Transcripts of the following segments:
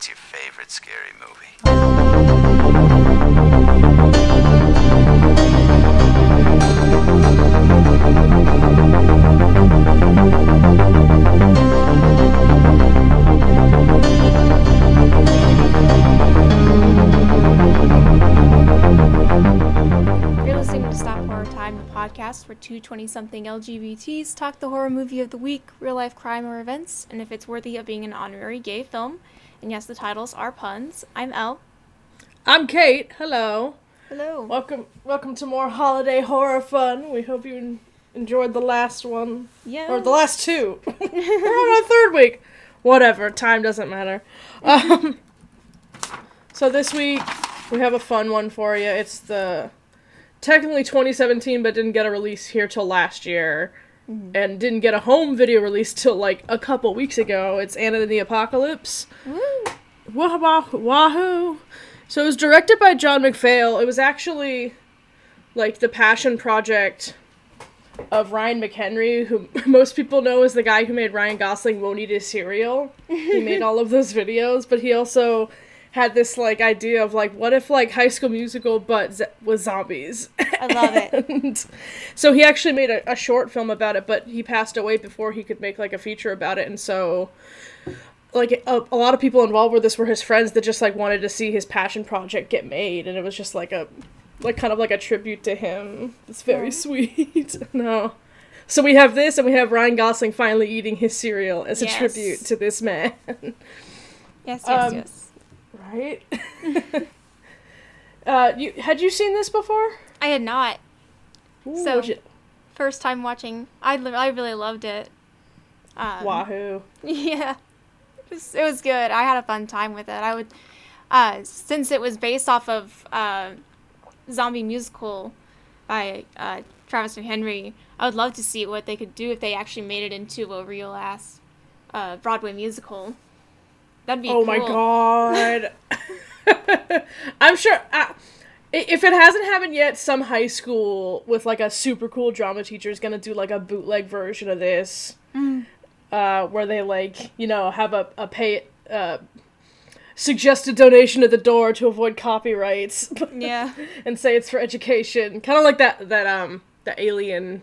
What's your favorite scary movie? You're listening to Stop Horror Time, the podcast where two 20 something LGBTs talk the horror movie of the week, real life crime or events, and if it's worthy of being an honorary gay film. And yes, the titles are puns. I'm Elle. I'm Kate. Hello. Hello. Welcome welcome to more holiday horror fun. We hope you en- enjoyed the last one Yeah. or the last two. We're on our third week. Whatever, time doesn't matter. Um, so this week we have a fun one for you. It's the technically 2017 but didn't get a release here till last year. Mm-hmm. And didn't get a home video release till like a couple weeks ago. It's Anna and the Apocalypse. Woo. Wah- wah- Wahoo! So it was directed by John McPhail. It was actually like the passion project of Ryan McHenry, who most people know as the guy who made Ryan Gosling won't eat his cereal. he made all of those videos, but he also had this like idea of like what if like High School Musical but z- with zombies. I love it. So he actually made a, a short film about it, but he passed away before he could make like a feature about it, and so like a, a lot of people involved with this were his friends that just like wanted to see his passion project get made, and it was just like a like kind of like a tribute to him. It's very Aw. sweet. no. So we have this, and we have Ryan Gosling finally eating his cereal as a tribute to this man. Yes, yes, Um, yes. Right? uh, you had you seen this before? I had not. Ooh, So- you- First time watching. I, li- I really loved it. Um, Wahoo! Yeah, it was, it was good. I had a fun time with it. I would, uh, since it was based off of uh, zombie musical by uh, Travis McHenry, I would love to see what they could do if they actually made it into a real ass uh, Broadway musical. That'd be Oh my god. I'm sure. Uh, i- if it hasn't happened yet, some high school with like a super cool drama teacher is gonna do like a bootleg version of this, Mm. uh, where they like you know have a a pay uh, suggested donation at the door to avoid copyrights, Yeah. and say it's for education, kind of like that that um the Alien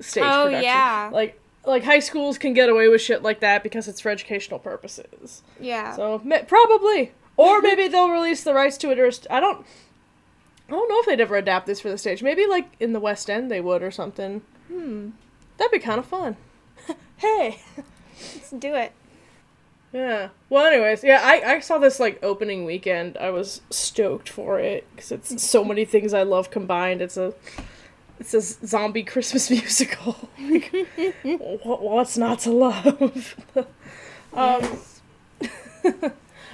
stage Oh, production. yeah. like like high schools can get away with shit like that because it's for educational purposes. Yeah. So probably, or maybe they'll release the rights to it. Or st- I don't, I don't know if they'd ever adapt this for the stage. Maybe like in the West End they would or something. hmm. That'd be kind of fun. hey. Let's do it. Yeah. Well, anyways, yeah, I, I saw this like opening weekend. I was stoked for it because it's so many things I love combined. It's a it's a zombie Christmas musical. like, what, what's not to love? um,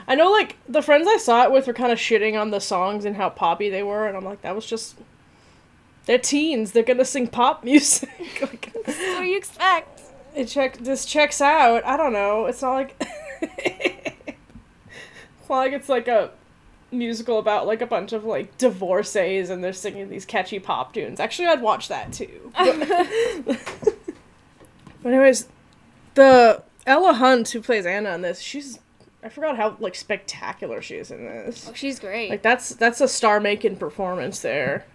I know, like the friends I saw it with were kind of shitting on the songs and how poppy they were, and I'm like, that was just they're teens. They're gonna sing pop music. like, What do you expect? it check this checks out. I don't know. It's not like it's not like it's like a musical about like a bunch of like divorcees and they're singing these catchy pop tunes. Actually, I'd watch that too. But, but anyways, the Ella Hunt who plays Anna in this, she's I forgot how like spectacular she is in this. Oh, she's great. Like that's that's a star making performance there.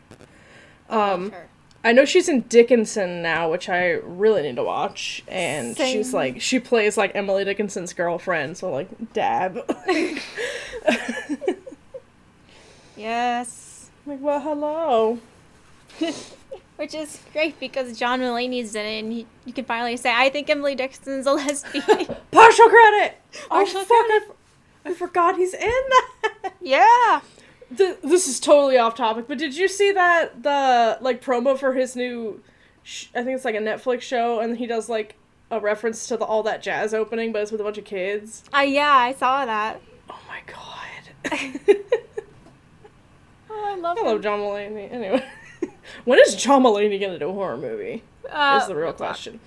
Um her. I know she's in Dickinson now, which I really need to watch. And she's like, she plays like Emily Dickinson's girlfriend, so like, dab. Yes. like, well, hello. Which is great because John Mulaney's in it, and you, you can finally say, "I think Emily Dixon's a lesbian." Partial credit! Partial oh, fuck, I, f- I forgot he's in that. yeah. Th- this is totally off topic, but did you see that, the, like, promo for his new, sh- I think it's like a Netflix show, and he does, like, a reference to the All That Jazz opening, but it's with a bunch of kids? Uh, yeah, I saw that. Oh my god. Oh, I love I love him. John Mulaney. Anyway, when is John Mulaney gonna do a horror movie? Uh, is the real question.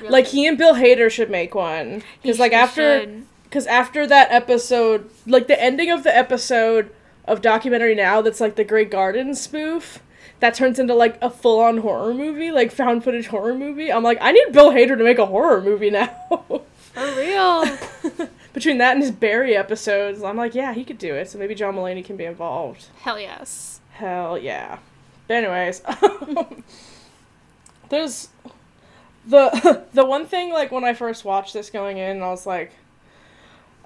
Really. Like he and Bill Hader should make one because like after because after that episode, like the ending of the episode of documentary now that's like the Grey Gardens spoof. That turns into like a full on horror movie, like found footage horror movie. I'm like, I need Bill Hader to make a horror movie now. For real. between that and his Barry episodes, I'm like, yeah, he could do it. So maybe John Mulaney can be involved. Hell yes. Hell yeah. But anyways, um, there's the the one thing like when I first watched this going in, I was like,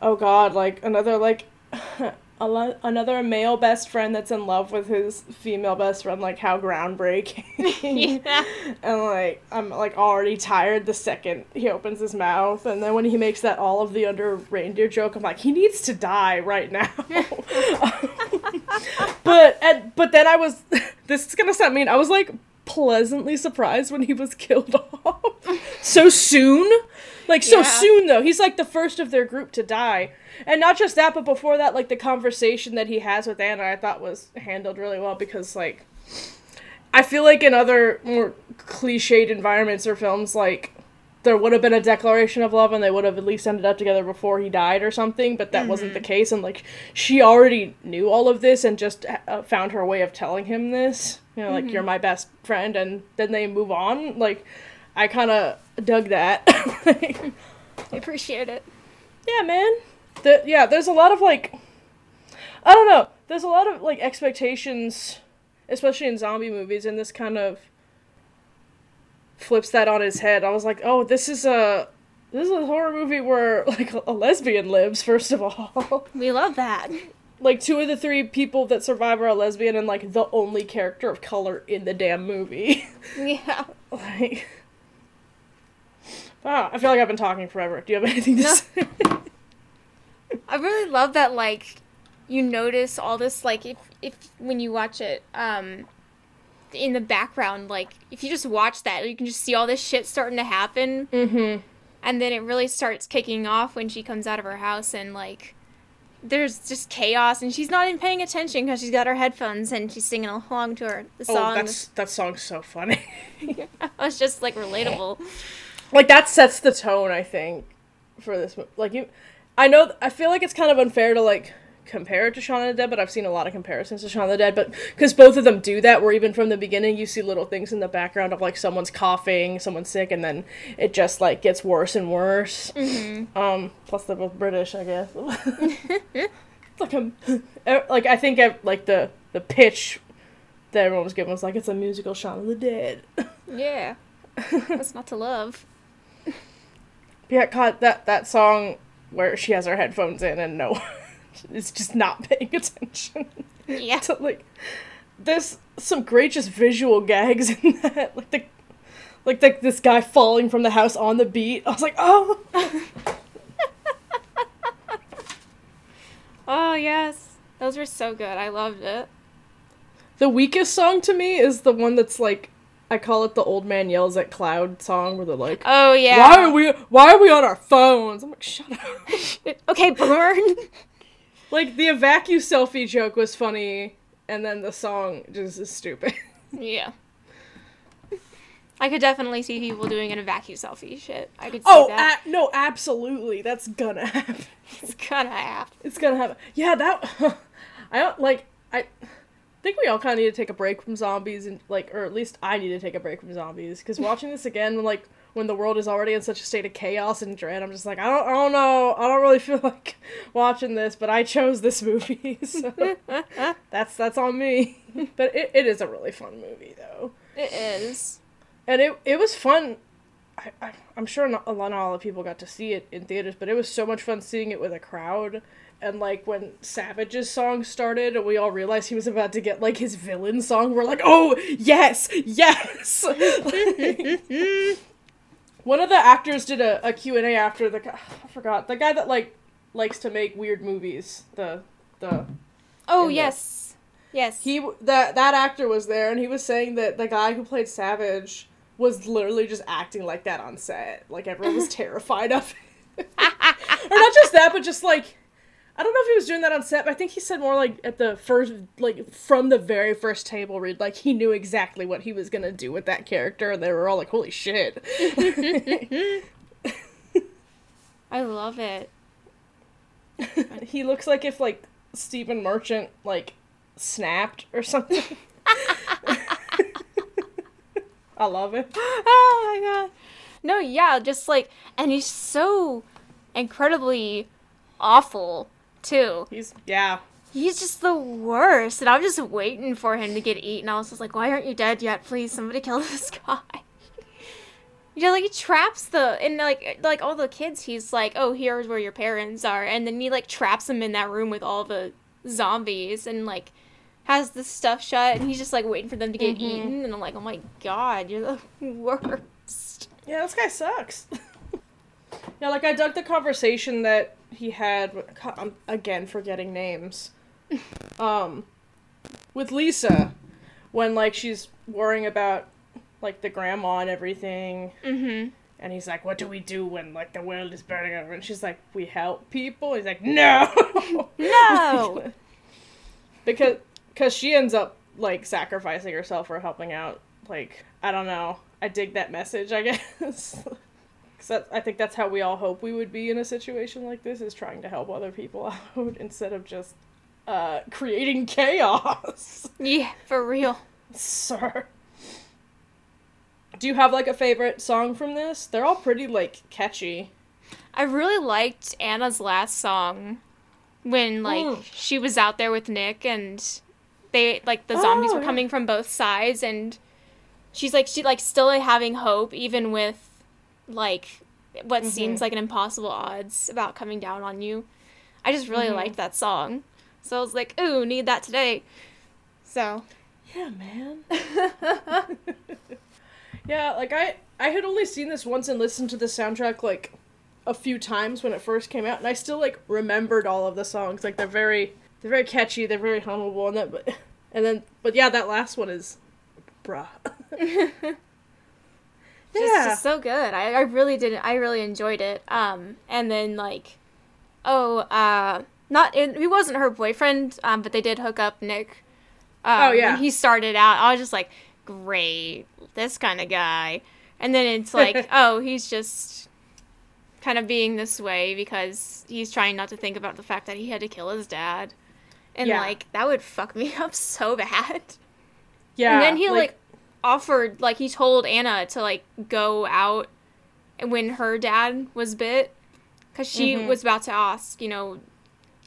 oh god, like another like lo- another male best friend that's in love with his female best friend, like how groundbreaking. Yeah. And like I'm like already tired the second he opens his mouth, and then when he makes that all of the under reindeer joke, I'm like he needs to die right now. but and, but then I was this is gonna sound mean. I was like pleasantly surprised when he was killed off so soon. Like so Yeah. soon though. He's like the first of their group to die. And not just that, but before that, like the conversation that he has with Anna, I thought was handled really well because like I feel like in other more cliched environments or films, like there would have been a declaration of love and they would have at least ended up together before he died or something, but that wasn't the mm-hmm. case. And like she already knew all of this and just uh, uh found her way of telling him this. You know, like mm-hmm. you're my best friend, and then they move on. Like I kind of dug that. I appreciate it. yeah, man. The, yeah, there's a lot of like, I don't know. There's a lot of like expectations, especially in zombie movies, and this kind of flips that on his head. I was like, oh, this is a this is a horror movie where like a lesbian lives. First of all, We love that. like two of the three people that survive are a lesbian, and like the only character of color in the damn movie. Yeah. like. Wow, I feel like I've been talking forever. Do you have anything to No. say? I really love that like you notice all this like if if when you watch it um in the background like if you just watch that you can just see all this shit starting to happen mm-hmm. and then it really starts kicking off when she comes out of her house and like there's just chaos and she's not even paying attention because she's got her headphones and she's singing along to her the Oh, song that's that song's so funny. it's just like relatable like that sets the tone, I think, for this. Like you, I know, I feel like it's kind of unfair to like compare it to Shaun of the Dead, but I've seen a lot of comparisons to Shaun of the Dead. But because both of them do that, where even from the beginning you see little things in the background of like someone's coughing, someone's sick, and then it just like gets worse and worse. Um, plus they're both British, I guess. like um, like I think uh, like the the pitch that everyone was given was like it's a musical Shaun of the Dead. yeah that's not to love Yeah, caught that that song where she has her headphones in and no, is just not paying attention. Yeah. To like. There's some great just visual gags in that, like the, like the, this guy falling from the house on the beat. I was like, oh, oh yes. Those were so good. I loved it. The weakest song to me is the one that's like, I call it the old man yells at cloud song where they're like, oh yeah why are we why are we on our phones? I'm like, shut up. okay burn like the evacu selfie joke was funny, and then the song just is stupid. Yeah. I could definitely see people doing an vacuum selfie shit. I could see Oh, that. a- no, absolutely. That's gonna happen. it's gonna happen. It's gonna happen. Yeah, that. I don't like. I think we all kind of need to take a break from zombies, and like, or at least I need to take a break from zombies because watching this again, like when the world is already in such a state of chaos and dread, I'm just like, I don't, I don't know, I don't really feel like watching this, but I chose this movie, so that's that's on me. But it, it is a really fun movie though. It is. and it it was fun. I, I I'm sure not a lot not all the people got to see it in theaters, but it was so much fun seeing it with a crowd. And like when Savage's song started, and we all realized he was about to get like his villain song, we're like, oh yes, yes. One of the actors did a, a Q&A after the guy- I forgot the guy that like likes to make weird movies. The the Oh In the- yes, yes. he that that actor was there and he was saying that the guy who played savage was literally just acting like that on set like everyone was terrified of it or not just that but just like i don't know if he was doing that on set but i think he said more like at the first like from the very first table read like he knew exactly what he was gonna do with that character and they were all like holy shit I love it. he looks like if like stephen merchant like snapped or something i love it oh my god. No, yeah, just like, and he's so incredibly awful too. He's yeah. He's just the worst, and I'm just waiting for him to get eaten. I was just like, why aren't you dead yet? Please, somebody kill this guy. You know, like he traps the and like like all the kids. He's like, oh, here's where your parents are, and then he like traps them in that room with all the zombies, and like has the stuff shut, and he's just like waiting for them to get Mhm. eaten. And I'm like, oh my god, you're the worst. Yeah, this guy sucks. yeah, like I dug the conversation that he had. with- I'm again forgetting names. Um, with Lisa, when like she's worrying about like the grandma and everything, Mm-hmm. and he's like, "What do we do when like the world is burning over?" And she's like, "We help people." He's like, "No, No. because because she ends up like sacrificing herself for helping out. Like I don't know. I dig that message. I guess. Because I think that's how we all hope we would be in a situation like this: is trying to help other people out instead of just uh, creating chaos. Yeah, for real. Sir. Do you have like a favorite song from this? They're all pretty like catchy. I really liked Anna's last song when like Mm. she was out there with Nick and they like the zombies Oh, were yeah. coming from both sides and she's like she like still having hope even with like what Mm-hmm. seems like an impossible odds about coming down on you. I just really Mhm. liked that song. So I was like, "Ooh, need that today." So, Yeah, man. yeah, like I I had only seen this once and listened to the soundtrack like a few times when it first came out, and I still like remembered all of the songs. Like they're very they're very catchy, they're very hummable, and that but and then but yeah, that last one is bruh. just, yeah. just so good. I, I really did. I really enjoyed it. Um, and then like, oh, uh, not it, he wasn't her boyfriend. Um, but they did hook up Nick. Um, Oh, yeah. He started out, I was just like, great, this kind of guy. And then it's like, oh, he's just kind of being this way because he's trying not to think about the fact that he had to kill his dad. And Yeah. like that would fuck me up so bad. yeah. And then he like, offered like he told Anna to like go out when her dad was bit cuz she Mhm. was about to ask, you know,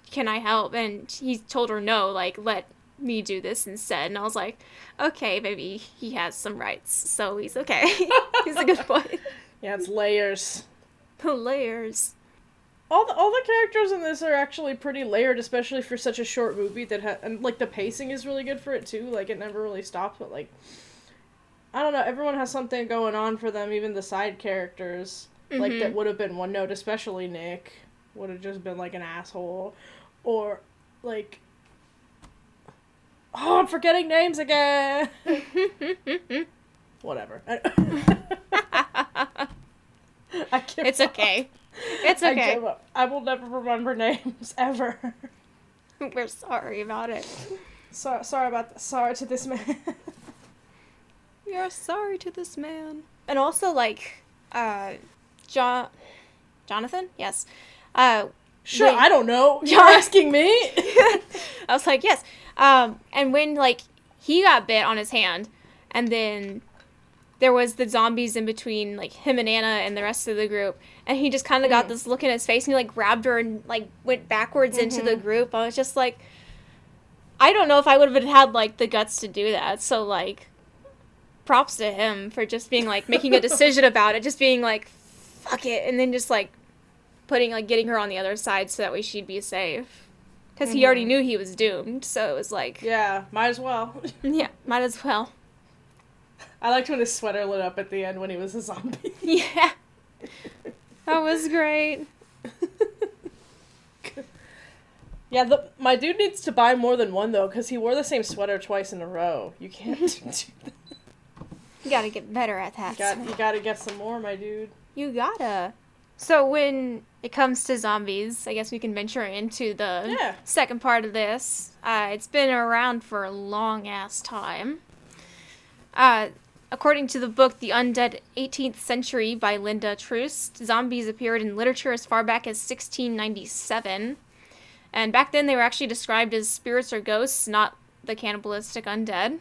can I help? And he told her no, like let me do this instead. And I was like, okay, maybe he has some rights. So he's okay. he's a good boy. Yeah, it's layers. The layers. All the all the characters in this are actually pretty layered, especially for such a short movie that ha- and like the pacing is really good for it too. Like it never really stops, but like I don't know, everyone has something going on for them. Even the side characters, like Mhm. that would have been one note, especially Nick would have just been like an asshole, or like oh, I'm forgetting names again. Whatever. I give it's up. okay. It's I okay. give up. I will never remember names ever. We're sorry about it. So, sorry about th- sorry to this man. We are sorry to this man. And also, like, uh, John, Jonathan, yes. Uh, sure, Wait. I don't know. You're asking me. I was like, yes. Um, and when like he got bit on his hand, and then there was the zombies in between, like him and Anna and the rest of the group, and he just kind of got Mm. this look in his face, and he like grabbed her and like went backwards into the Mhm. group. I was just like, I don't know if I would have had like the guts to do that. So like, props to him for just being like making a decision about it, just being like, fuck it, and then just like putting like getting her on the other side so that way she'd be safe. Because he already Mhm. knew he was doomed, so it was like, yeah, might as well. yeah, might as well. I liked when his sweater lit up at the end when he was a zombie. Yeah. That was great. yeah, the, my dude needs to buy more than one though, because he wore the same sweater twice in a row. You can't do that. You gotta get better at that. You, got, you gotta get some more, my dude. You gotta. So when it comes to zombies, I guess we can venture into the Yeah. second part of this. Uh, it's been around for a long ass time. Uh, according to the book The Undead 18th Century by Linda Troost, zombies appeared in literature as far back as 1697. And back then they were actually described as spirits or ghosts, not the cannibalistic undead.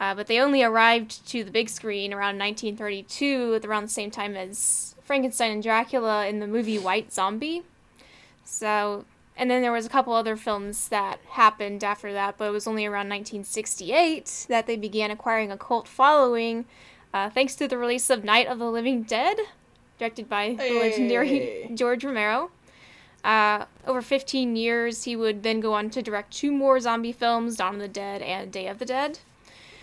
Uh, but they only arrived to the big screen around 1932, at around the same time as Frankenstein and Dracula in the movie White Zombie. So, and then there was a couple other films that happened after that, but it was only around 1968 that they began acquiring a cult following, uh, thanks to the release of Night of the Living Dead, directed by the legendary George Romero. Uh, over 15 years, he would then go on to direct two more zombie films, Dawn of the Dead and Day of the Dead.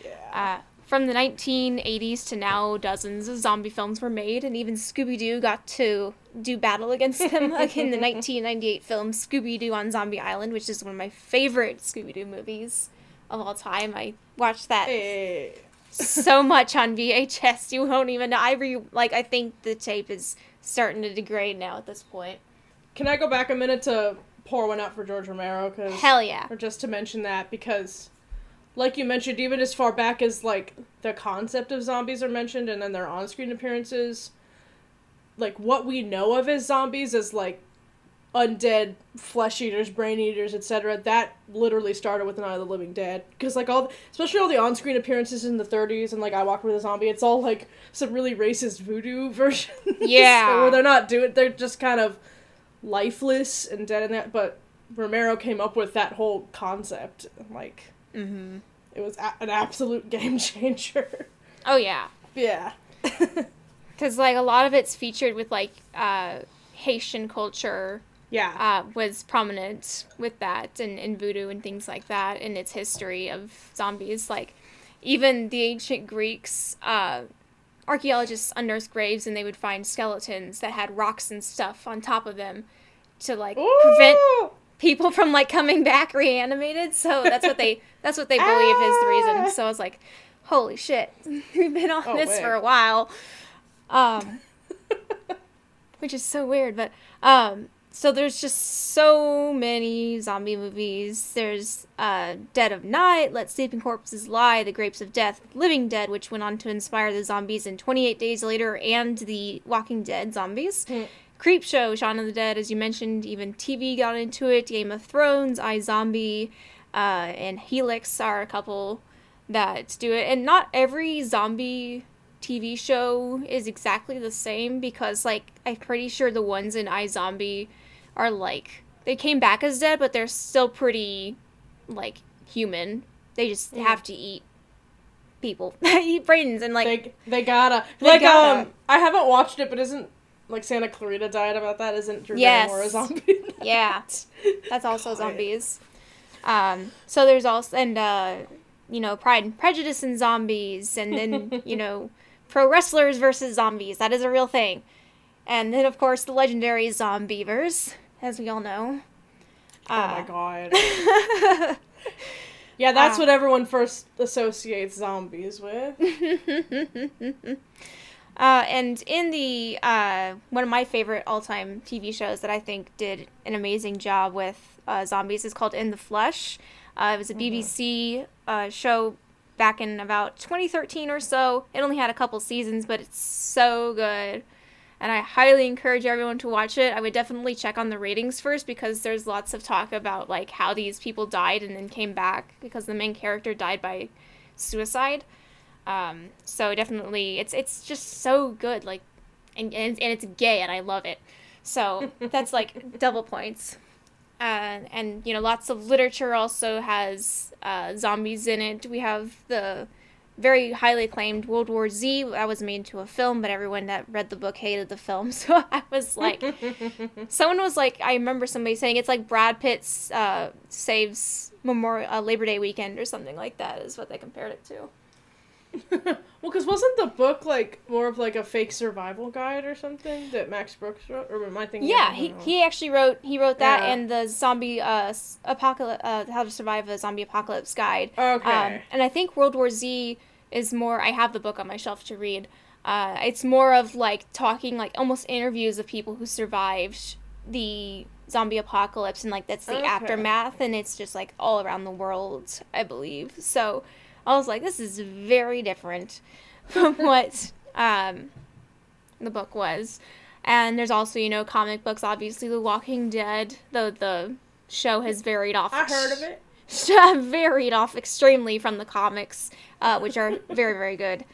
Yeah. Uh, from the 1980s to now, dozens of zombie films were made, and even Scooby Doo got to do battle against them like in the 1998 film Scooby Doo on Zombie Island, which is one of my favorite Scooby Doo movies of all time. I watched that Hey. so much on VHS, you won't even know. I re- like. I think the tape is starting to degrade now at this point. Can I go back a minute to pour one out for George Romero? Cause, Hell yeah. Or just to mention that because, like you mentioned, even as far back as like the concept of zombies are mentioned, and then their on-screen appearances, like what we know of as zombies as like undead flesh eaters, brain eaters, etc. That literally started with Night of the Living Dead because like all, the, especially all the on-screen appearances in the 30s and like I Walked with a Zombie, it's all like some really racist voodoo version. Yeah. where they're not doing, they're just kind of lifeless and dead in that. But Romero came up with that whole concept. Like Mm-hmm. it was a- an absolute game changer. Oh yeah. yeah. Because like a lot of it's featured with like uh, Haitian culture Yeah. uh, was prominent with that and, and voodoo and things like that and its history of zombies. Like even the ancient Greeks, uh, archaeologists unearthed graves and they would find skeletons that had rocks and stuff on top of them to like prevent Ooh! People from like coming back reanimated. So that's what they that's what they believe is the reason. Ah. So I was like, holy shit, we've been on Oh, this wait. for a while. Um, which is so weird, but um, so there's just so many zombie movies. There's uh, Dead of Night, Let Sleeping Corpses Lie, The Grapes of Death, Living Dead, which went on to inspire the zombies in 28 Days Later and the Walking Dead zombies. Creepshow, Shaun of the Dead, as you mentioned, even TV got into it. Game of Thrones, iZombie, uh, and Helix are a couple that do it. And not every zombie TV show is exactly the same because, like, I'm pretty sure the ones in iZombie are like they came back as dead, but they're still pretty like human. They just Yeah. have to eat people, eat brains, and like they they gotta They like gotta. um I haven't watched it, but isn't like Santa Clarita Diet about that? Isn't Drew Yes. Barrymore a zombie? yeah, that's also God. zombies. Um, so there's also and uh, you know Pride and Prejudice and zombies, and then you know pro wrestlers versus zombies. That is a real thing. And then of course the legendary Zombeavers, as we all know. oh my Uh, god. Yeah, that's Ah. what everyone first associates zombies with. Uh, and in the uh, one of my favorite all-time TV shows that I think did an amazing job with uh, zombies is called In the Flesh. Uh, it was a BBC uh, show back in about 2013 or so. It only had a couple seasons, but it's so good. And I highly encourage everyone to watch it. I would definitely check on the ratings first because there's lots of talk about like how these people died and then came back because the main character died by suicide. Um, so definitely, it's it's just so good. Like, and and, and it's gay, and I love it. So that's like double points. Uh, and you know, lots of literature also has uh, zombies in it. We have the very highly acclaimed World War Z. That was made into a film, but everyone that read the book hated the film. So I was like, someone was like, I remember somebody saying it's like Brad Pitt's uh, saves Memorial uh, Labor Day weekend or something like that is what they compared it to. well, because wasn't the book like more of like a fake survival guide or something that Max Brooks wrote? Or am I thinking? Yeah, he, he actually wrote he wrote that Yeah. and the zombie uh apocalypse uh, how to survive a zombie apocalypse guide. Okay. Um, and I think World War Z is more. I have the book on my shelf to read. Uh, it's more of like talking, like almost interviews of people who survived the zombie apocalypse, and like that's the Okay. aftermath, and it's just like all around the world, I believe. So I was like, this is very different from what um, the book was. And there's also, you know, comic books. Obviously, The Walking Dead. The the show has varied off. I heard of it. varied off extremely from the comics, uh, which are very, very good.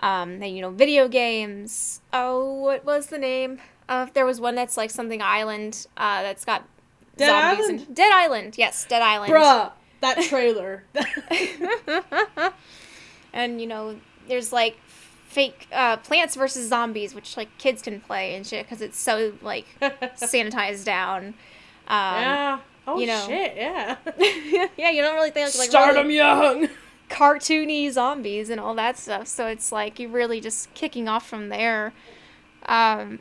Um, and, you know, video games. Oh, what was the name? Uh, there was one that's like something island. Uh, that's got Dead zombies. Island? And, Dead Island. Yes, Dead Island. Bruh, that trailer. and you know, there's like fake uh, Plants versus Zombies, which like kids can play and shit because it's so like sanitized down. Um, yeah. Oh you know. shit, yeah. yeah, you don't really think like Start really- young. cartoony zombies and all that stuff. So it's like you're really just kicking off from there. Um,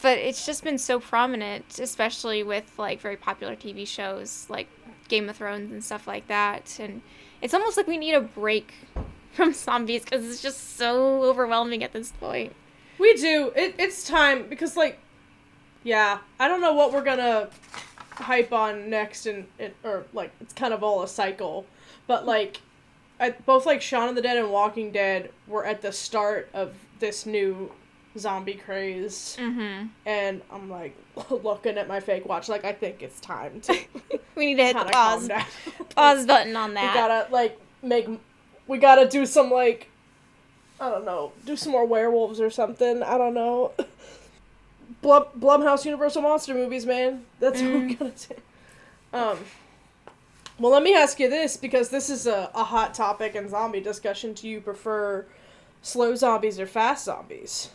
but it's just been so prominent, especially with like very popular TV shows like Game of Thrones and stuff like that. And it's almost like we need a break from zombies because it's just so overwhelming at this point. We do. It, it's time because, like, yeah, I don't know what we're gonna hype on next, and it or like it's kind of all a cycle. But like, I, both like Shaun of the Dead and Walking Dead were at the start of this new zombie craze, Mm-hmm. and I'm like looking at my fake watch, like I think it's time to We need to hit the kind of calm pause pause button on that. we gotta like make we gotta do some like I don't know, do some more werewolves or something. I don't know. Blum Blumhouse Universal Monster movies, man. That's what we gotta do. Um well let me ask you this, because this is a, a hot topic in zombie discussion. Do you prefer slow zombies or fast zombies?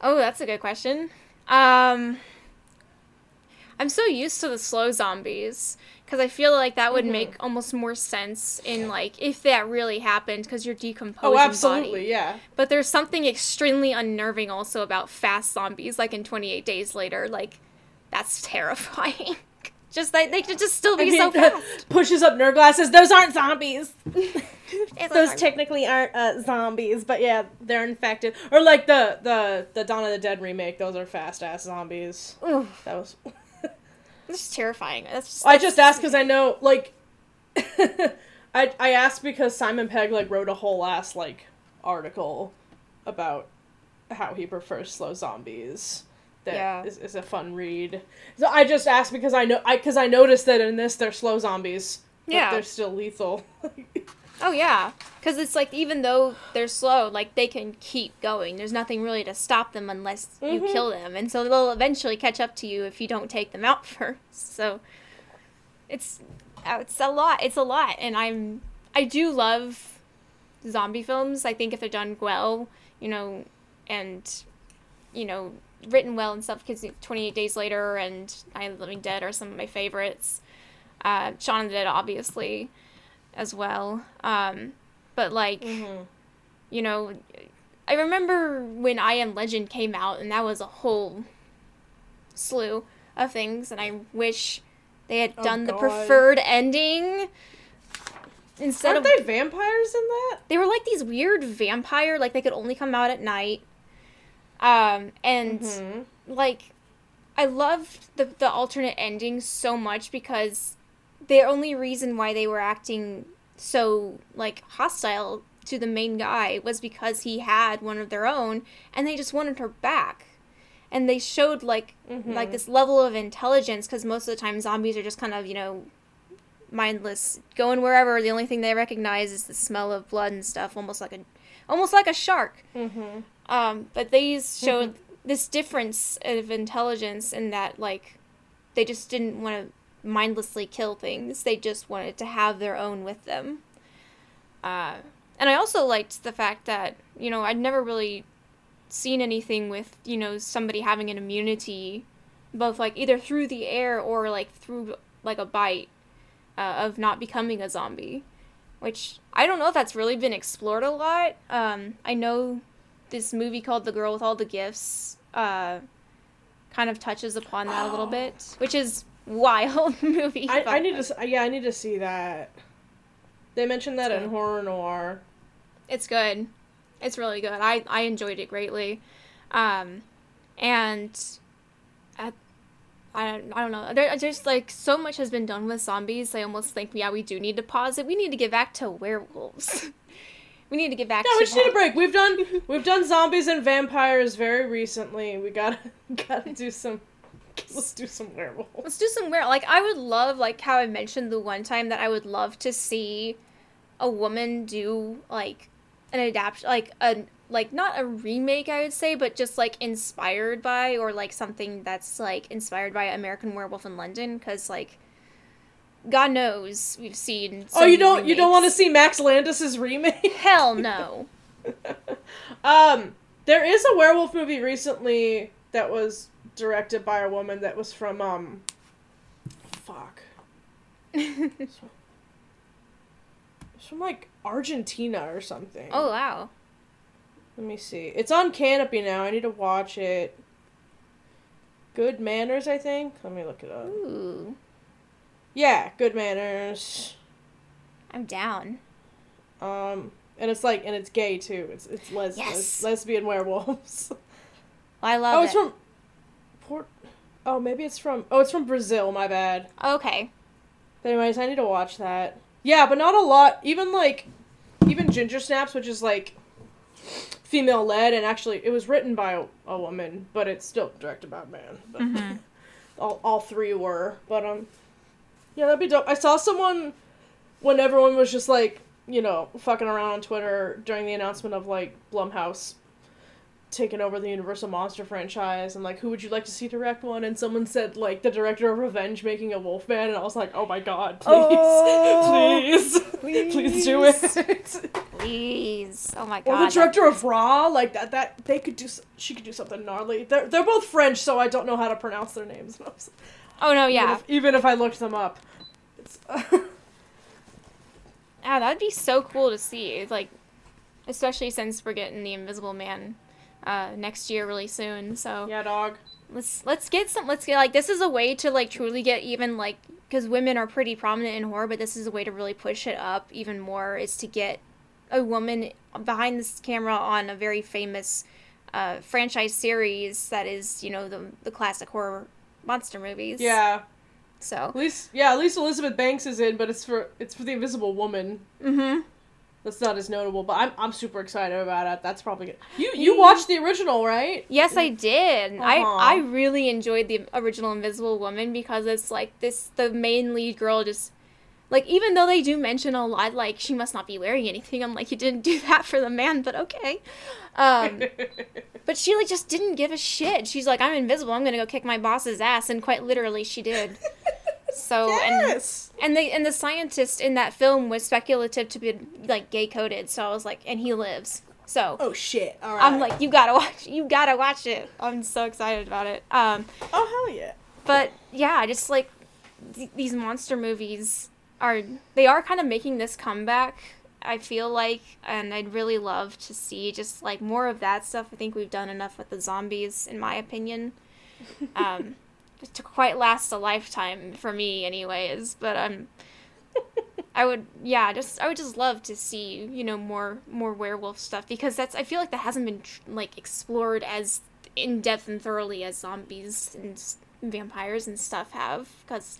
Oh, that's a good question. Um, I'm so used to the slow zombies because I feel like that would Mhm. make almost more sense in like if that really happened because you're decomposing. Oh, absolutely, Body. yeah. But there's something extremely unnerving also about fast zombies, like in 28 Days Later. Like, that's terrifying. just like they could just still be so fast. pushes up nerd glasses. Those aren't zombies. Those technically aren't uh, zombies, but yeah, they're infected. Or like the the the Dawn of the Dead remake. Those are fast ass zombies. Oof, That was. It's is terrifying. That's just, I just asked because I know like. I I asked because Simon Pegg like wrote a whole ass like article about how he prefers slow zombies. That Yeah. is, is a fun read. So I just asked because I know I because I noticed that in this they're slow zombies. But Yeah. they're still lethal. Oh yeah, because it's like even though they're slow, like they can keep going. There's nothing really to stop them unless you Mhm. kill them, and so they'll eventually catch up to you if you don't take them out first. So it's uh, it's a lot. It's a lot, and I'm I do love zombie films. I think if they're done well, you know, and you know written well and stuff. Because 28 Days Later and I the Living Dead are some of my favorites. Uh, Shaun of the Dead, obviously as well. Um, but like, Mhm. you know, I remember when I Am Legend came out, and that was a whole slew of things, and I wish they had Oh, done the preferred ending instead Aren't of they vampires in that? they were like these weird vampire like they could only come out at night um and Mhm. like i loved the the alternate ending so much because the only reason why they were acting so like hostile to the main guy was because he had one of their own and they just wanted her back and they showed like like Mhm. this level of intelligence because most of the time zombies are just kind of you know mindless going wherever the only thing they recognize is the smell of blood and stuff almost like a almost like a shark Mhm. um, but these showed this difference of intelligence in that like they just didn't want to mindlessly kill things. They just wanted to have their own with them. Uh, and i also liked the fact that you know i'd never really seen anything with you know somebody having an immunity both like either through the air or like through like a bite uh, of not becoming a zombie which i don't know if that's really been explored a lot. Um, i know this movie called the girl with all the gifts uh, kind of touches upon that a little bit which is wild movie I, I need to. Yeah, I need to see that. They mentioned that in horror noir. it's good it's really good i i enjoyed it greatly um and I, I, don't- I don't know. There, there's like so much has been done with zombies. I almost think, yeah, we do need to pause it. We need to get back to werewolves. we need to get back No, to we just need a break. We've done we've done zombies and vampires very recently. We gotta gotta do some. Let's do some werewolves. Let's do some weird. Like I would love, like how I mentioned the one time that I would love to see a woman do like an adapt, like a like not a remake I would say, but just like inspired by or like something that's like inspired by American Werewolf in London cuz like God knows we've seen oh, you don't you don't want to see Max Landis's remake? Hell no. Um, there is a werewolf movie recently that was directed by a woman that was from um, fuck, it's from, it's from like Argentina or something. oh wow. let me see. It's on Kanopy now. I need to watch it. Good Manners, I think. Let me look it up. Ooh. Yeah, Good Manners. I'm down. Um, and it's like, and it's gay too. It's it's les- Yes. les- lesbian werewolves. I love Oh, it. it's from Port. Oh, maybe it's from. Oh, it's from Brazil. My bad. Okay. But anyways, I need to watch that. Yeah, but not a lot. Even like, even Ginger Snaps, which is like female led, and actually it was written by a, a woman, but it's still directed by a man. But all all three were. But um, yeah, that'd be dope. I saw someone when everyone was just like, you know, fucking around on Twitter during the announcement of like Blumhouse taking over the Universal Monster franchise and like who would you like to see direct one and someone said like the director of Revenge making a Wolfman and I was like oh my god please Oh, please please do it Please. Oh my god. or the that- director of Raw like that that they could do she could do something gnarly they're, they're both French so I don't know how to pronounce their names Oh no, even yeah. if, even if I looked them up it's Yeah, that'd be so cool to see. Like, especially since we're getting the Invisible Man uh, next year really soon. So yeah dog let's let's get some. Let's get like this is a way to like truly get even like because women are pretty prominent in horror, but this is a way to really push it up even more. Is to get a woman behind this camera on a very famous uh, franchise series that is you know the the classic horror monster movies. yeah So. at least yeah at least Elizabeth Banks is in but it's for it's for the Invisible Woman Mm-hmm. That's not as notable, but I'm I'm super excited about it. That's probably good. You you watched the original, right? Yes, I did. I Uh-huh. I really enjoyed the original Invisible Woman because it's like this the main lead girl just like even though they do mention a lot like she must not be wearing anything. I'm like you didn't do that for the man, but okay. Um but she like just didn't give a shit. She's like I'm invisible. I'm going to go kick my boss's ass and quite literally she did. So yes. and and the and the scientist in that film was speculative to be like gay coded. So I was like and he lives. So oh shit! All right. I'm like, you gotta watch, you gotta watch it. I'm so excited about it. Um, oh hell yeah! but yeah, I just like th- these monster movies are, they are kind of making this comeback. I feel like, and I'd really love to see just like more of that stuff. I think we've done enough with the zombies, in my opinion. Um, to quite last a lifetime for me, anyways. But um, I would, yeah, just I would just love to see you know more more werewolf stuff because that's I feel like that hasn't been like explored as in depth and thoroughly as zombies and vampires and stuff have because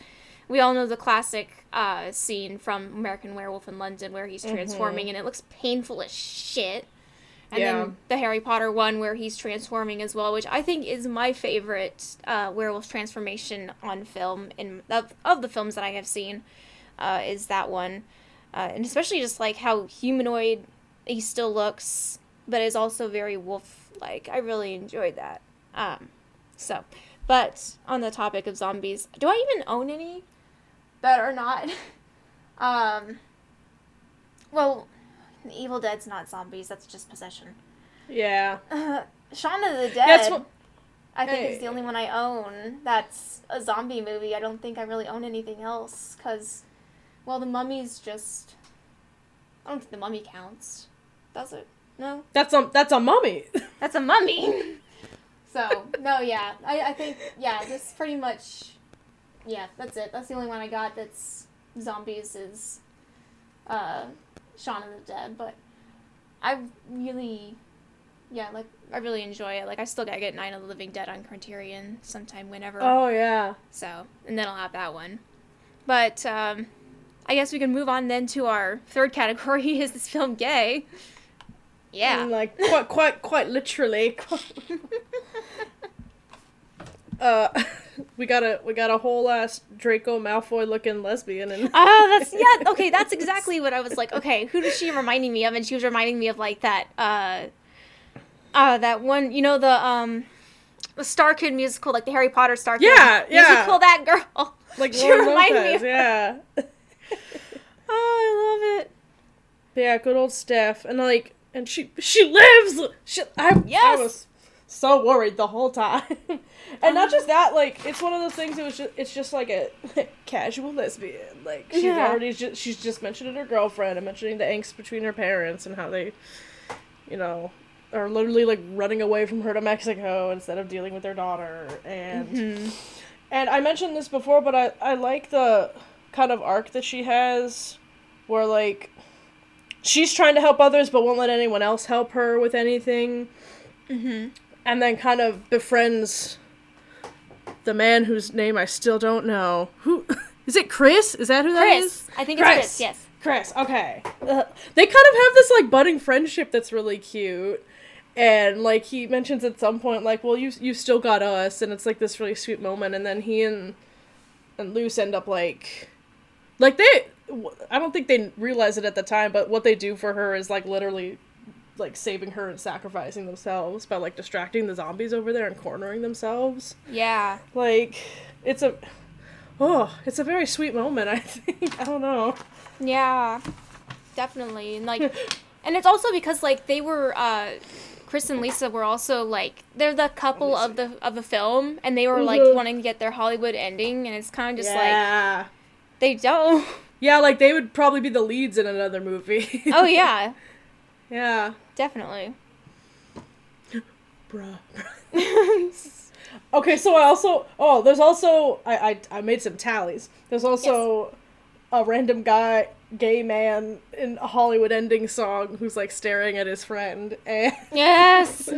we all know the classic uh, scene from American Werewolf in London where he's transforming and it looks painful as shit. And Yeah. then the Harry Potter one where he's transforming as well, which I think is my favorite uh, werewolf transformation on film in of, of the films that I have seen, uh, is that one, uh, and especially just like how humanoid he still looks, but is also very wolf like. I really enjoyed that. Um, so, but on the topic of zombies, do I even own any that are not? um, well, Evil Dead's not zombies. That's just possession. Yeah. Uh, Shaun of the Dead. That's what. I think Hey. is the only one I own that's a zombie movie. I don't think I really own anything else because, well, the Mummy's just. I don't think the Mummy counts. Does it? No, That's a that's a mummy. that's a mummy. so no, yeah, I I think yeah, this pretty much. Yeah, that's it. That's the only one I got that's zombies is, uh, Shaun of the Dead. But I really, yeah, like I really enjoy it. Like I still gotta get Night of the Living Dead on Criterion sometime whenever. oh yeah. So and then I'll have that one. But um, I guess we can move on then to our third category. Is this film gay? Yeah. And, like quite quite quite literally. uh, we got a we got a whole ass Draco Malfoy looking lesbian and. Oh, that's yeah. Okay, that's exactly what I was like. Okay, who is she reminding me of? And she was reminding me of like that. uh uh that one you know the um the StarKid musical, like the Harry Potter StarKid Yeah, yeah. musical, that girl. Like she Lauren reminded me Lopez, of yeah. Oh, I love it. Yeah, good old Steph. And like and she she lives. She I, Yes. I was so worried the whole time. And not just that, like it's one of those things it was just it's just like a casual lesbian. Like she's Yeah. already just she's just mentioning her girlfriend and mentioning the angst between her parents and how they you know are literally like running away from her to Mexico instead of dealing with their daughter and Mm-hmm. and I mentioned this before, but I, I like the kind of arc that she has where like she's trying to help others but won't let anyone else help her with anything. Mm-hmm. And then kind of befriends the man whose name I still don't know. Who is it Chris? Is that who that is? Chris. I think it's Chris, yes. Chris, okay. Uh, they kind of have this like budding friendship that's really cute. And like he mentions at some point like, "Well, you you still got us." And it's like this really sweet moment and then he and and Lisa end up like like they I don't think they realize it at the time, but what they do for her is like literally like saving her and sacrificing themselves by like distracting the zombies over there and cornering themselves. Yeah. Like it's a oh, it's a very sweet moment, I think. I don't know. Yeah. Definitely. And like and it's also because like they were uh Chris and Lisa were also like they're the couple of the of the film and they were like Mhm. wanting to get their Hollywood ending and it's kind of just like they don't. Yeah, like they would probably be the leads in another movie. Oh yeah. yeah. Definitely. Bruh. okay, so I also oh, there's also I I, I made some tallies. There's also a random guy, gay man in a Hollywood ending song who's like staring at his friend and Yes.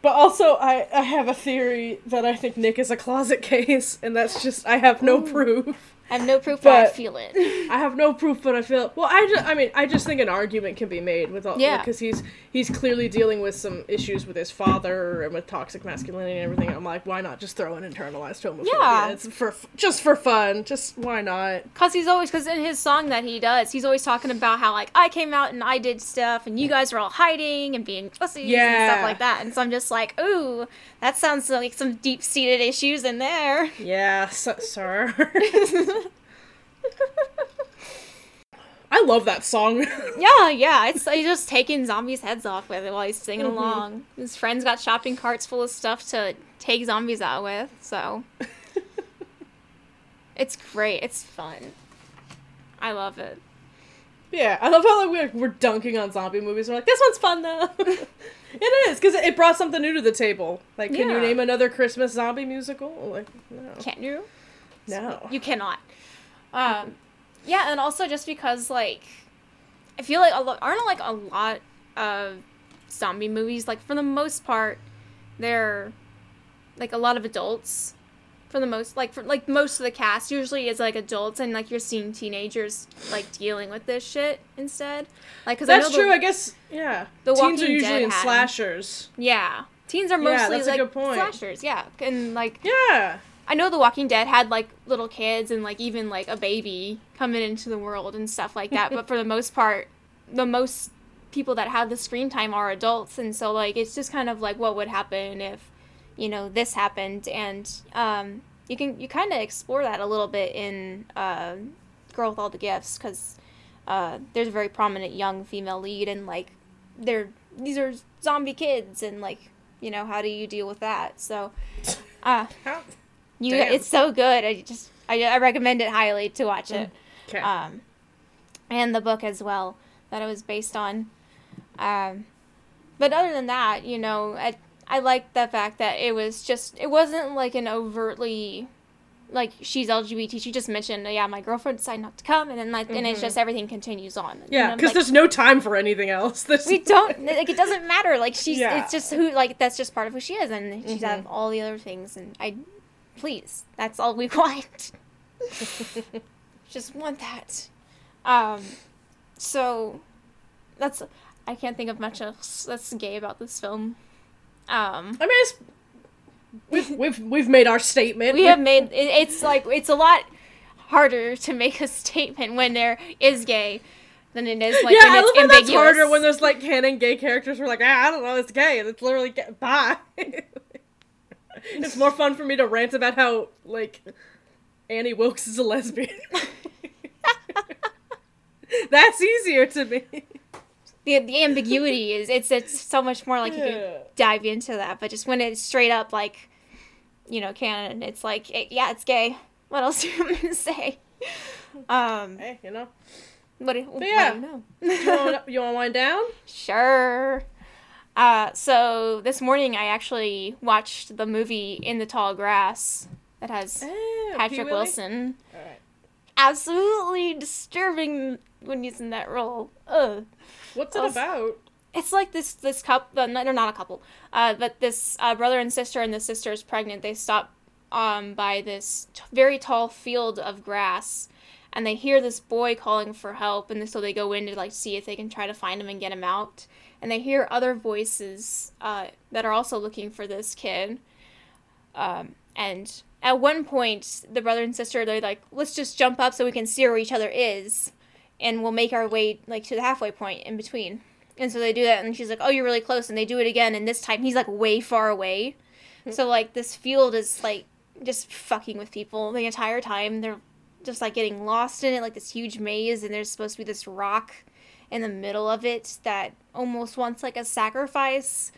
But also I I have a theory that I think Nick is a closet case and that's just I have no proof. I have no proof but I feel it. I have no proof, but I feel well. I just, I mean, I just think an argument can be made with all, Yeah. because he's he's clearly dealing with some issues with his father and with toxic masculinity and everything. I'm like, why not just throw an internalized homophobia? Yeah. it's for just for fun. Just why not? Cause he's always, cause in his song that he does, he's always talking about how like I came out and I did stuff, and you guys were all hiding and being pussies and stuff like that. And so I'm just like, ooh, that sounds like some deep seated issues in there. Yeah, so, sir. I love that song. yeah, yeah, it's he's just taking zombies' heads off with it while he's singing Mhm. along. His friends got shopping carts full of stuff to take zombies out with, so it's great. It's fun. I love it. yeah, I love how like we're, we're dunking on zombie movies. We're like, this one's fun though. it is because it brought something new to the table. Like, can you name another Christmas zombie musical? Like, no. Can't you? No. You cannot. Um, yeah, and also just because like, I feel like a lot aren't like a lot of zombie movies like for the most part, they're like a lot of adults. For the most, like for like most of the cast usually is like adults, and like you're seeing teenagers like dealing with this shit instead. Like, cause I That's know the- true. I guess yeah. The Teens are usually Dead in had slashers. Yeah, teens are Yeah, mostly a like good point. slashers. Yeah, and like Yeah. I know The Walking Dead had like little kids and like even like a baby coming into the world and stuff like that, but for the most part, the most people that have the screen time are adults, and so like it's just kind of like what would happen if, you know, this happened, and um, you can you kind of explore that a little bit in uh, Girl with All the Gifts because uh, there's a very prominent young female lead, and like they're these are zombie kids, and like you know how do you deal with that? So. Uh? You, Damn. it's so good. I just, I, I recommend it highly to watch it. Okay. Um, and the book as well that it was based on. Um, but other than that, you know, I, I like the fact that it was just, it wasn't like an overtly, like she's LGBT. She just mentioned, yeah, my girlfriend decided not to come, and then like, and it's just everything continues on. yeah, because like, there's no time for anything else. There's we don't like it doesn't matter like she's Yeah. it's just who like that's just part of who she is and she's Mhm. have all the other things and i please that's all we want just want that um so that's i can't think of much else that's gay about this film um I mean, it's, we've we've we've made our statement. we have made it, it's like it's a lot harder to make a statement when there is gay than it is like yeah, when I it's how that's ambiguous. harder when there's like canon gay characters who are like, ah, I don't know, it's gay, and it's literally gay. bye. it's more fun for me to rant about how like Annie Wilkes is a lesbian. that's easier to me. the the ambiguity is it's it's so much more like you can dive into that, but just when it's straight up like, you know, canon, it's like it, yeah, it's gay. What else do you want to say? Um, Hey, you know. what do, what yeah. do you know? You want to wind down? Sure. Uh, so this morning I actually watched the movie In the Tall Grass that has Pee Patrick? Wilson. Right. Absolutely disturbing when he's in that role. Ugh. What's it about? It's like this this couple. No, they're not a couple. Uh, but this uh, brother and sister, and the sister is pregnant. They stop um by this t- very tall field of grass, and they hear this boy calling for help, and so they go in to like see if they can try to find him and get him out. And they hear other voices uh, that are also looking for this kid. Um, and at one point, the brother and sister they're like, "Let's just jump up so we can see where each other is, and we'll make our way like to the halfway point in between." And so they do that, and she's like, "Oh, you're really close." And they do it again, and this time he's like way far away. so like this field is like just fucking with people the entire time. They're just like getting lost in it, like this huge maze, and there's supposed to be this rock in the middle of it that almost wants like a sacrifice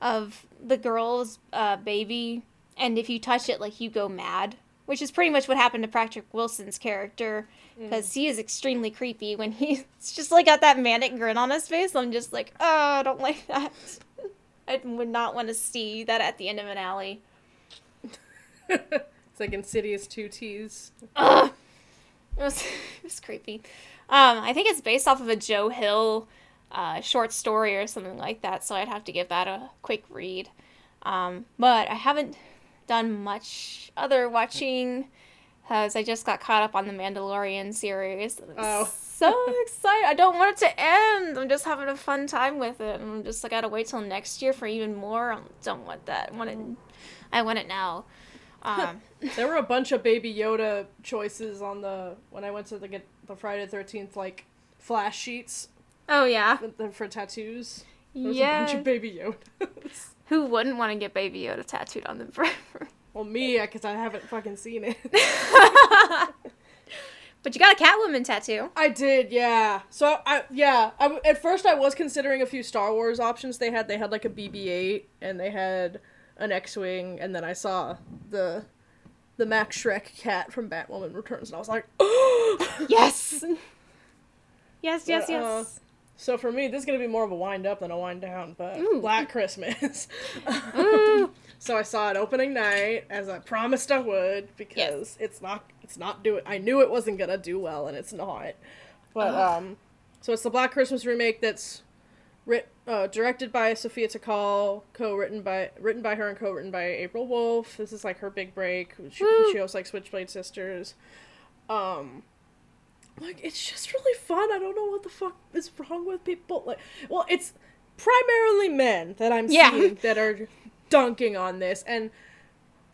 of the girl's uh, baby. And if you touch it, like you go mad, which is pretty much what happened to Patrick Wilson's character because he is extremely creepy when he's just like got that manic grin on his face. I'm just like, oh, I don't like that. I would not want to see that at the end of an alley. it's like Insidious two T's. Ugh. It was it was creepy. Um, I think it's based off of a Joe Hill uh, short story or something like that, so I'd have to give that a quick read. Um, but I haven't done much other watching because I just got caught up on the Mandalorian series. I'm Oh. so excited! I don't want it to end. I'm just having a fun time with it. I'm just like, I gotta wait till next year for even more. I don't want that. I want it. I want it now. Um, There were a bunch of Baby Yoda choices on the when I went to the the Friday Thirteenth like flash sheets oh yeah. the- for tattoos. Was a Yeah. bunch of Baby Yodas. Who wouldn't want to get Baby Yoda tattooed on them forever? well, me, because I haven't fucking seen it. but you got a Catwoman tattoo. I did, yeah. So I, yeah, I at first I was considering a few Star Wars options they had. They had like a BB-8 and they had an X-wing, and then I saw the the Max Shreck cat from Batwoman Returns, and I was like, oh! Yes. yes, yes, But, uh, yes. So for me, this is gonna be more of a wind up than a wind down, but Ooh. Black Christmas. Ooh. so I saw it opening night, as I promised I would, because it's not it's not doing. I knew it wasn't gonna do well, and it's not. But um, so it's the Black Christmas remake that's writ, uh, directed by Sophia Takal, co-written by written by her and co-written by April Wolf. This is like her big break. She, Woo. she hosts like Switchblade Sisters. Um, like it's just really fun. I don't know what the fuck is wrong with people. Like, well, it's primarily men that I'm Yeah. seeing that are dunking on this, and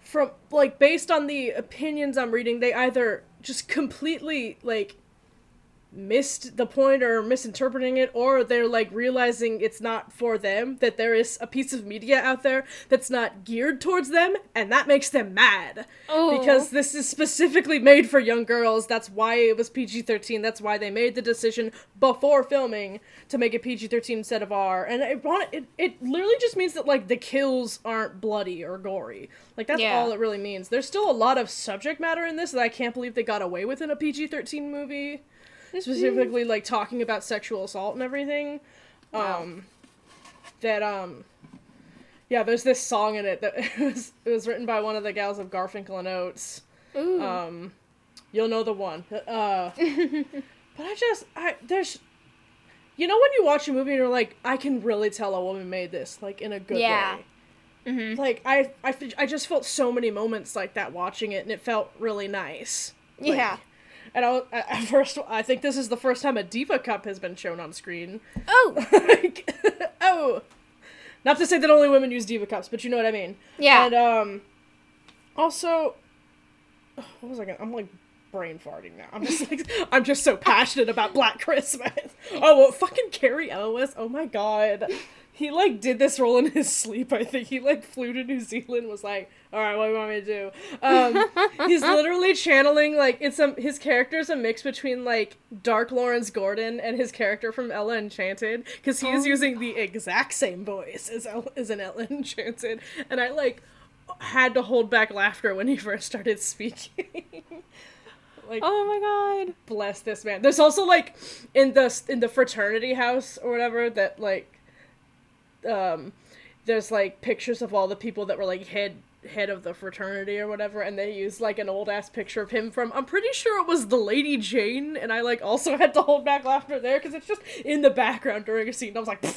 from like based on the opinions I'm reading, they either just completely like missed the point or misinterpreting it or they're like realizing it's not for them that there is a piece of media out there that's not geared towards them and that makes them mad. Oh. because this is specifically made for young girls. That's why it was PG-13 that's why they made the decision before filming to make it PG-13 instead of R. And it it, it literally just means that like the kills aren't bloody or gory. Like that's Yeah. all it really means. There's still a lot of subject matter in this that I can't believe they got away with in a PG-13 movie specifically like talking about sexual assault and everything Wow. um that um yeah there's this song in it that it was it was written by one of the gals of Garfunkel and Oates Ooh. um you'll know the one uh but i just i there's you know when you watch a movie and you're like i can really tell a woman made this like in a good Yeah. way Mhm. like I just felt so many moments like that watching it and it felt really nice Like, yeah. And I, at first, I think this is the first time a Diva Cup has been shown on screen. Oh. Like, oh, not to say that only women use Diva Cups, but you know what I mean. Yeah. And um, also, what was I gonna? I'm like brain farting now. I'm just like I'm just so passionate about Black Christmas. Oh, well, fucking Cary Elwes. Oh my god. He like did this role in his sleep. I think he like flew to New Zealand. Was like, all right, what do you want me to do? Um, he's literally channeling like it's a his character's a mix between like Dark Lawrence Gordon and his character from Ella Enchanted because he is Oh. using the exact same voice as El- as an Ella Enchanted, and I like had to hold back laughter when he first started speaking. like Oh my god. bless this man. There's also like in the in the fraternity house or whatever that like um there's like pictures of all the people that were like head head of the fraternity or whatever and they used like an old ass picture of him from I'm pretty sure it was the Lady Jane and I like also had to hold back laughter there cuz it's just in the background during a scene. I was like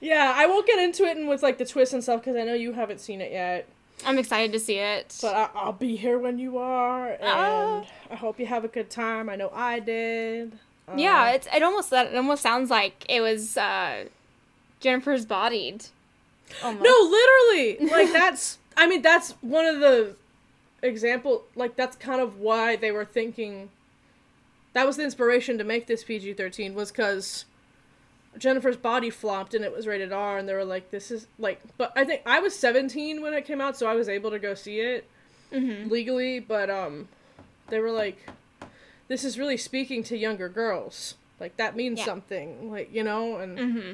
Yeah, I won't get into it and with like the twists and stuff cuz I know you haven't seen it yet. I'm excited to see it. But I, I'll be here when you are, and Ah. I hope you have a good time. I know I did. Uh, yeah, it's it almost that it almost sounds like it was uh, Jennifer's bodied. Almost. no, literally, like that's. I mean, that's one of the example. Like that's kind of why they were thinking. That was the inspiration to make this PG thirteen was because Jennifer's body flopped and it was rated R, and they were like, "This is like." But I think I was seventeen when it came out, so I was able to go see it. Mm-hmm. legally, but um, they were like, this is really speaking to younger girls. Like that means Yeah. something, like you know, and Mm-hmm.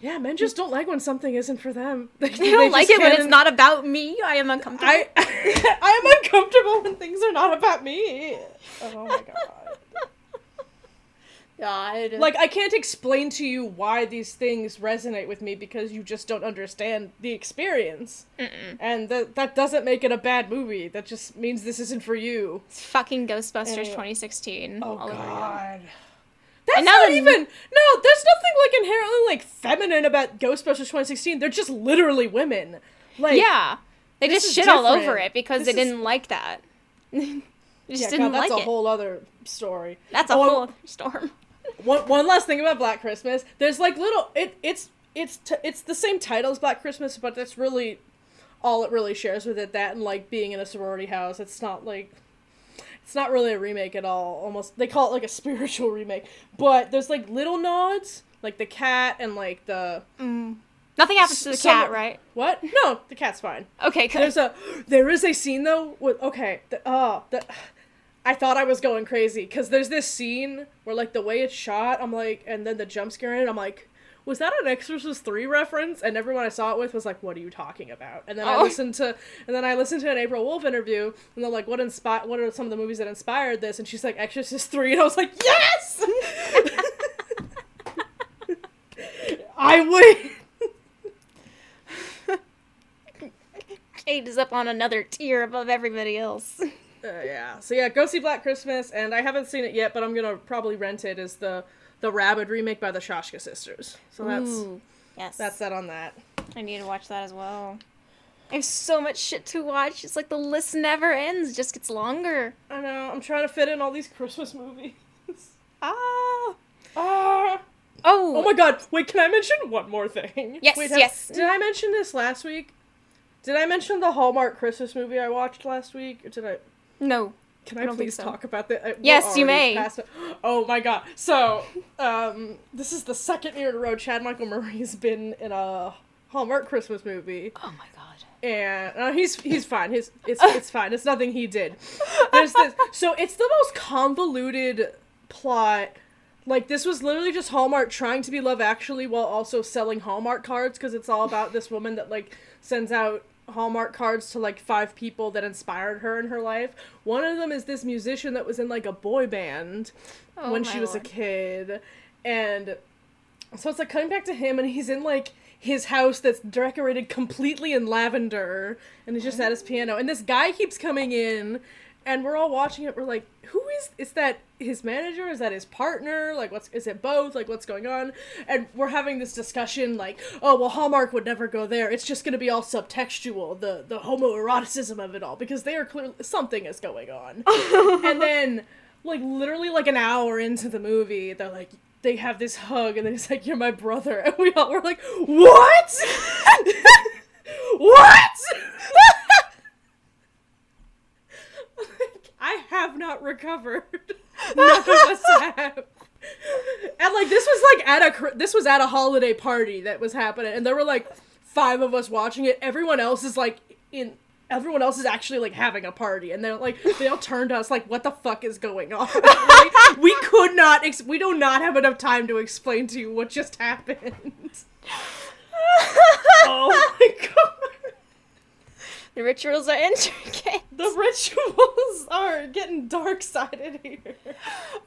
yeah, men just don't like when something isn't for them. They, I don't like it when it's not about me. I am uncomfortable. I I am uncomfortable when things are not about me. Oh my god. God. Like I can't explain to you why these things resonate with me because you just don't understand the experience. Mm-mm. And that that doesn't make it a bad movie. That just means this isn't for you. It's fucking Ghostbusters Anyway. 2016. Oh all over again. god. That's not even no. There's nothing like inherently like feminine about Ghostbusters 2016. They're just literally women. Like Yeah. They just is shit all over it because This they didn't like that. they just yeah, didn't God, that's like a it. whole other story. that's a Oh, whole other storm. One one last thing about Black Christmas. There's like little it it's it's t- it's the same title as Black Christmas, but that's really all it really shares with it. That and like being in a sorority house. It's not like it's not really a remake at all. Almost they call it like a spiritual remake. But there's like little nods, like the cat and like the mm. Nothing happens to the cat, right? what? No, the cat's fine. Okay, good. There's a there is a scene though with okay the oh the I thought I was going crazy because there's this scene where like the way it's shot I'm like and then the jump scare in it I'm like was that an Exorcist three reference and everyone I saw it with was like what are you talking about and then I Oh. listened to and then I listened to an April Wolf interview and they're like what inspired what are some of the movies that inspired this and she's like Exorcist three and I was like yes I win. Kate is up on another tier above everybody else. Uh, yeah. So yeah, go see Black Christmas, and I haven't seen it yet, but I'm gonna probably rent it. Is the the Rabid remake by the Soska sisters? So that's Ooh, yes. that's that on that. I need to watch that as well. I have so much shit to watch. It's like the list never ends. It just gets longer. I know. I'm trying to fit in all these Christmas movies. Ah. Ah. Oh. Oh my God! Wait, can I mention one more thing? Yes, Wait, have- yes. Did I mention this last week? Did I mention the Hallmark Christmas movie I watched last week? Or did I? No. Can I I, please so. talk about that? Yes, you may. Oh my god. So, um, this is the second year in a row Chad Michael Murray's been in a Hallmark Christmas movie. Oh my god. And uh, he's he's fine. His it's it's fine. It's nothing he did. There's this so it's the most convoluted plot. Like this was literally just Hallmark trying to be Love Actually while also selling Hallmark cards because it's all about this woman that like sends out Hallmark cards to like five people that inspired her in her life. One of them is this musician that was in like a boy band Oh when she was lord. a kid. And so it's like coming back to him and he's in like his house that's decorated completely in lavender and he's just at his piano and this guy keeps coming in and we're all watching it we're like who is is that his manager? Is that his partner? Like what's is it both? Like what's going on? And we're having this discussion like oh well hallmark would never go there. It's just going to be all subtextual the the homoeroticism of it all because they are clearly something is going on. And then like literally like an hour into the movie they're like they have this hug and then he's like you're my brother. And we all were like what? What not recovered. None of us have. And like this was like at a this was at a holiday party that was happening, and there were like five of us watching it. Everyone else is like in. Everyone else is actually like having a party, and they're like they all turned to us like, "What the fuck is going on?" Like, we could not. Ex- we do not have enough time to explain to you what just happened. oh my god. The rituals are intricate. The rituals are getting dark sided here.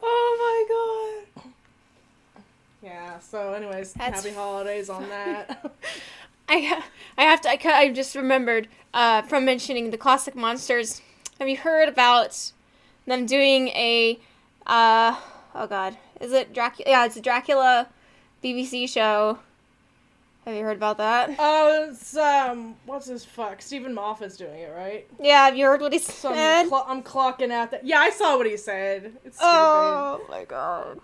Oh my god. Yeah, so anyways, That's- happy holidays on that. I I have to I, I just remembered uh, from mentioning the classic monsters. Have you heard about them doing a uh oh god is it Dracula? Yeah, it's a Dracula BBC show. Have you heard about that? oh, it's um what's his fuck? Steven Moffat's doing it, right? Yeah, have you heard what he So said? I'm, I'm clocking out that. Yeah, I saw what he said. It's stupid. Oh my god.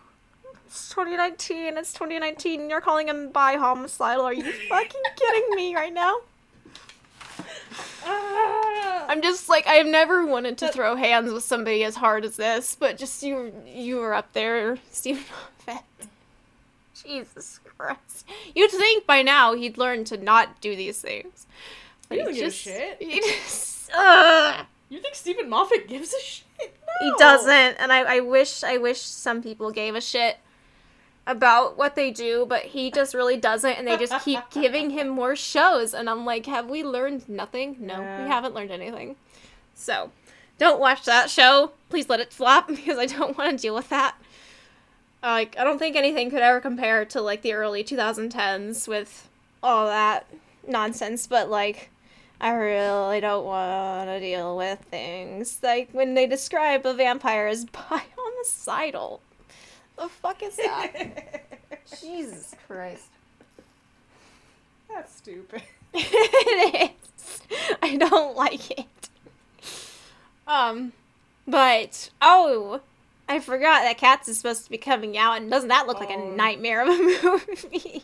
It's 2019. It's 2019. You're calling him bi homicidal. Are you fucking kidding me right now? Ah! I'm just like I've never wanted to throw hands with somebody as hard as this, but just you you were up there, Steven Moffat. Jesus Christ. You'd think by now he'd learn to not do these things. He But doesn't give a shit. He just. You think Steven Moffat gives a shit? He doesn't, and I, I wish I wish some people gave a shit about what they do, but he just really doesn't, and they just keep giving him more shows, and I'm like, have we learned nothing? No, Yeah. we haven't learned anything. So, don't watch that show. Please let it flop because I don't want to deal with that. Like, I don't think anything could ever compare to like the early 2010s with all that nonsense, but like. I really don't want to deal with things like when they describe a vampire as bi-homicidal. The fuck is that? Jesus Christ. That's stupid. it is. I don't like it. Um, but oh, I forgot that Cats is supposed to be coming out, and doesn't that look like a Oh. nightmare of a movie?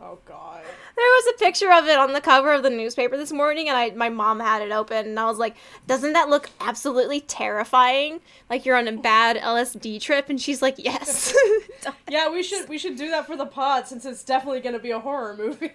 Oh god. There was a picture of it on the cover of the newspaper this morning, and I my mom had it open, and I was like, "Doesn't that look absolutely terrifying? Like you're on a bad LSD trip?" And she's like, "Yes." Yeah, we should we should do that for the pod since it's definitely gonna be a horror movie.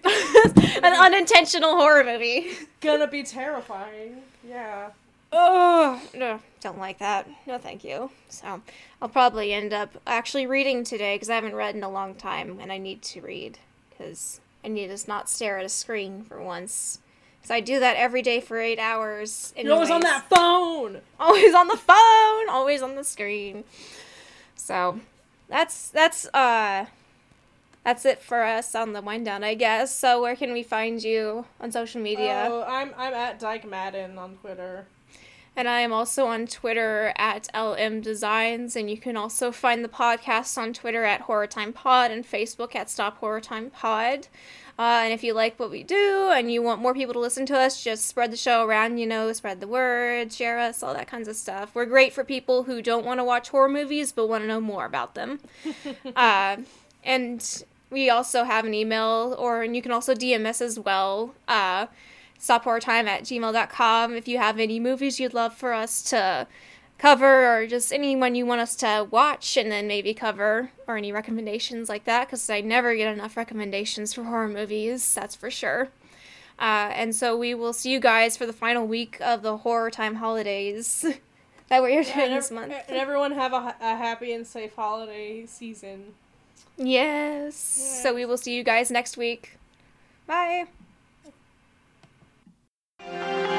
An unintentional horror movie. gonna be terrifying. Yeah. Oh no, don't like that. No, thank you. So I'll probably end up actually reading today because I haven't read in a long time, and I need to read because I need to not stare at a screen for once. Because I do that every day for eight hours. You're always on that phone. always on the phone, always on the screen. So that's that's uh that's it for us on the wind down, I guess. So where can we find you on social media? Oh, I'm I'm at Dyke Madden on Twitter. And I am also on Twitter at LM Designs, and you can also find the podcast on Twitter at Horror Time Pod and Facebook at Stop Horror Time Pod. Uh, and if you like what we do and you want more people to listen to us, just spread the show around, you know, spread the word, share us, all that kinds of stuff. We're great for people who don't want to watch horror movies but want to know more about them. uh, and we also have an email, or and you can also DM us as well. Uh, stophorrortime at gmail.com if you have any movies you'd love for us to cover or just anyone you want us to watch and then maybe cover or any recommendations like that because i never get enough recommendations for horror movies that's for sure. Uh, and so we will see you guys for the final week of the horror time holidays. That you're doing and, this month? and everyone have a, a happy and safe holiday season. yes. So we will see you guys next week. Bye Thank you.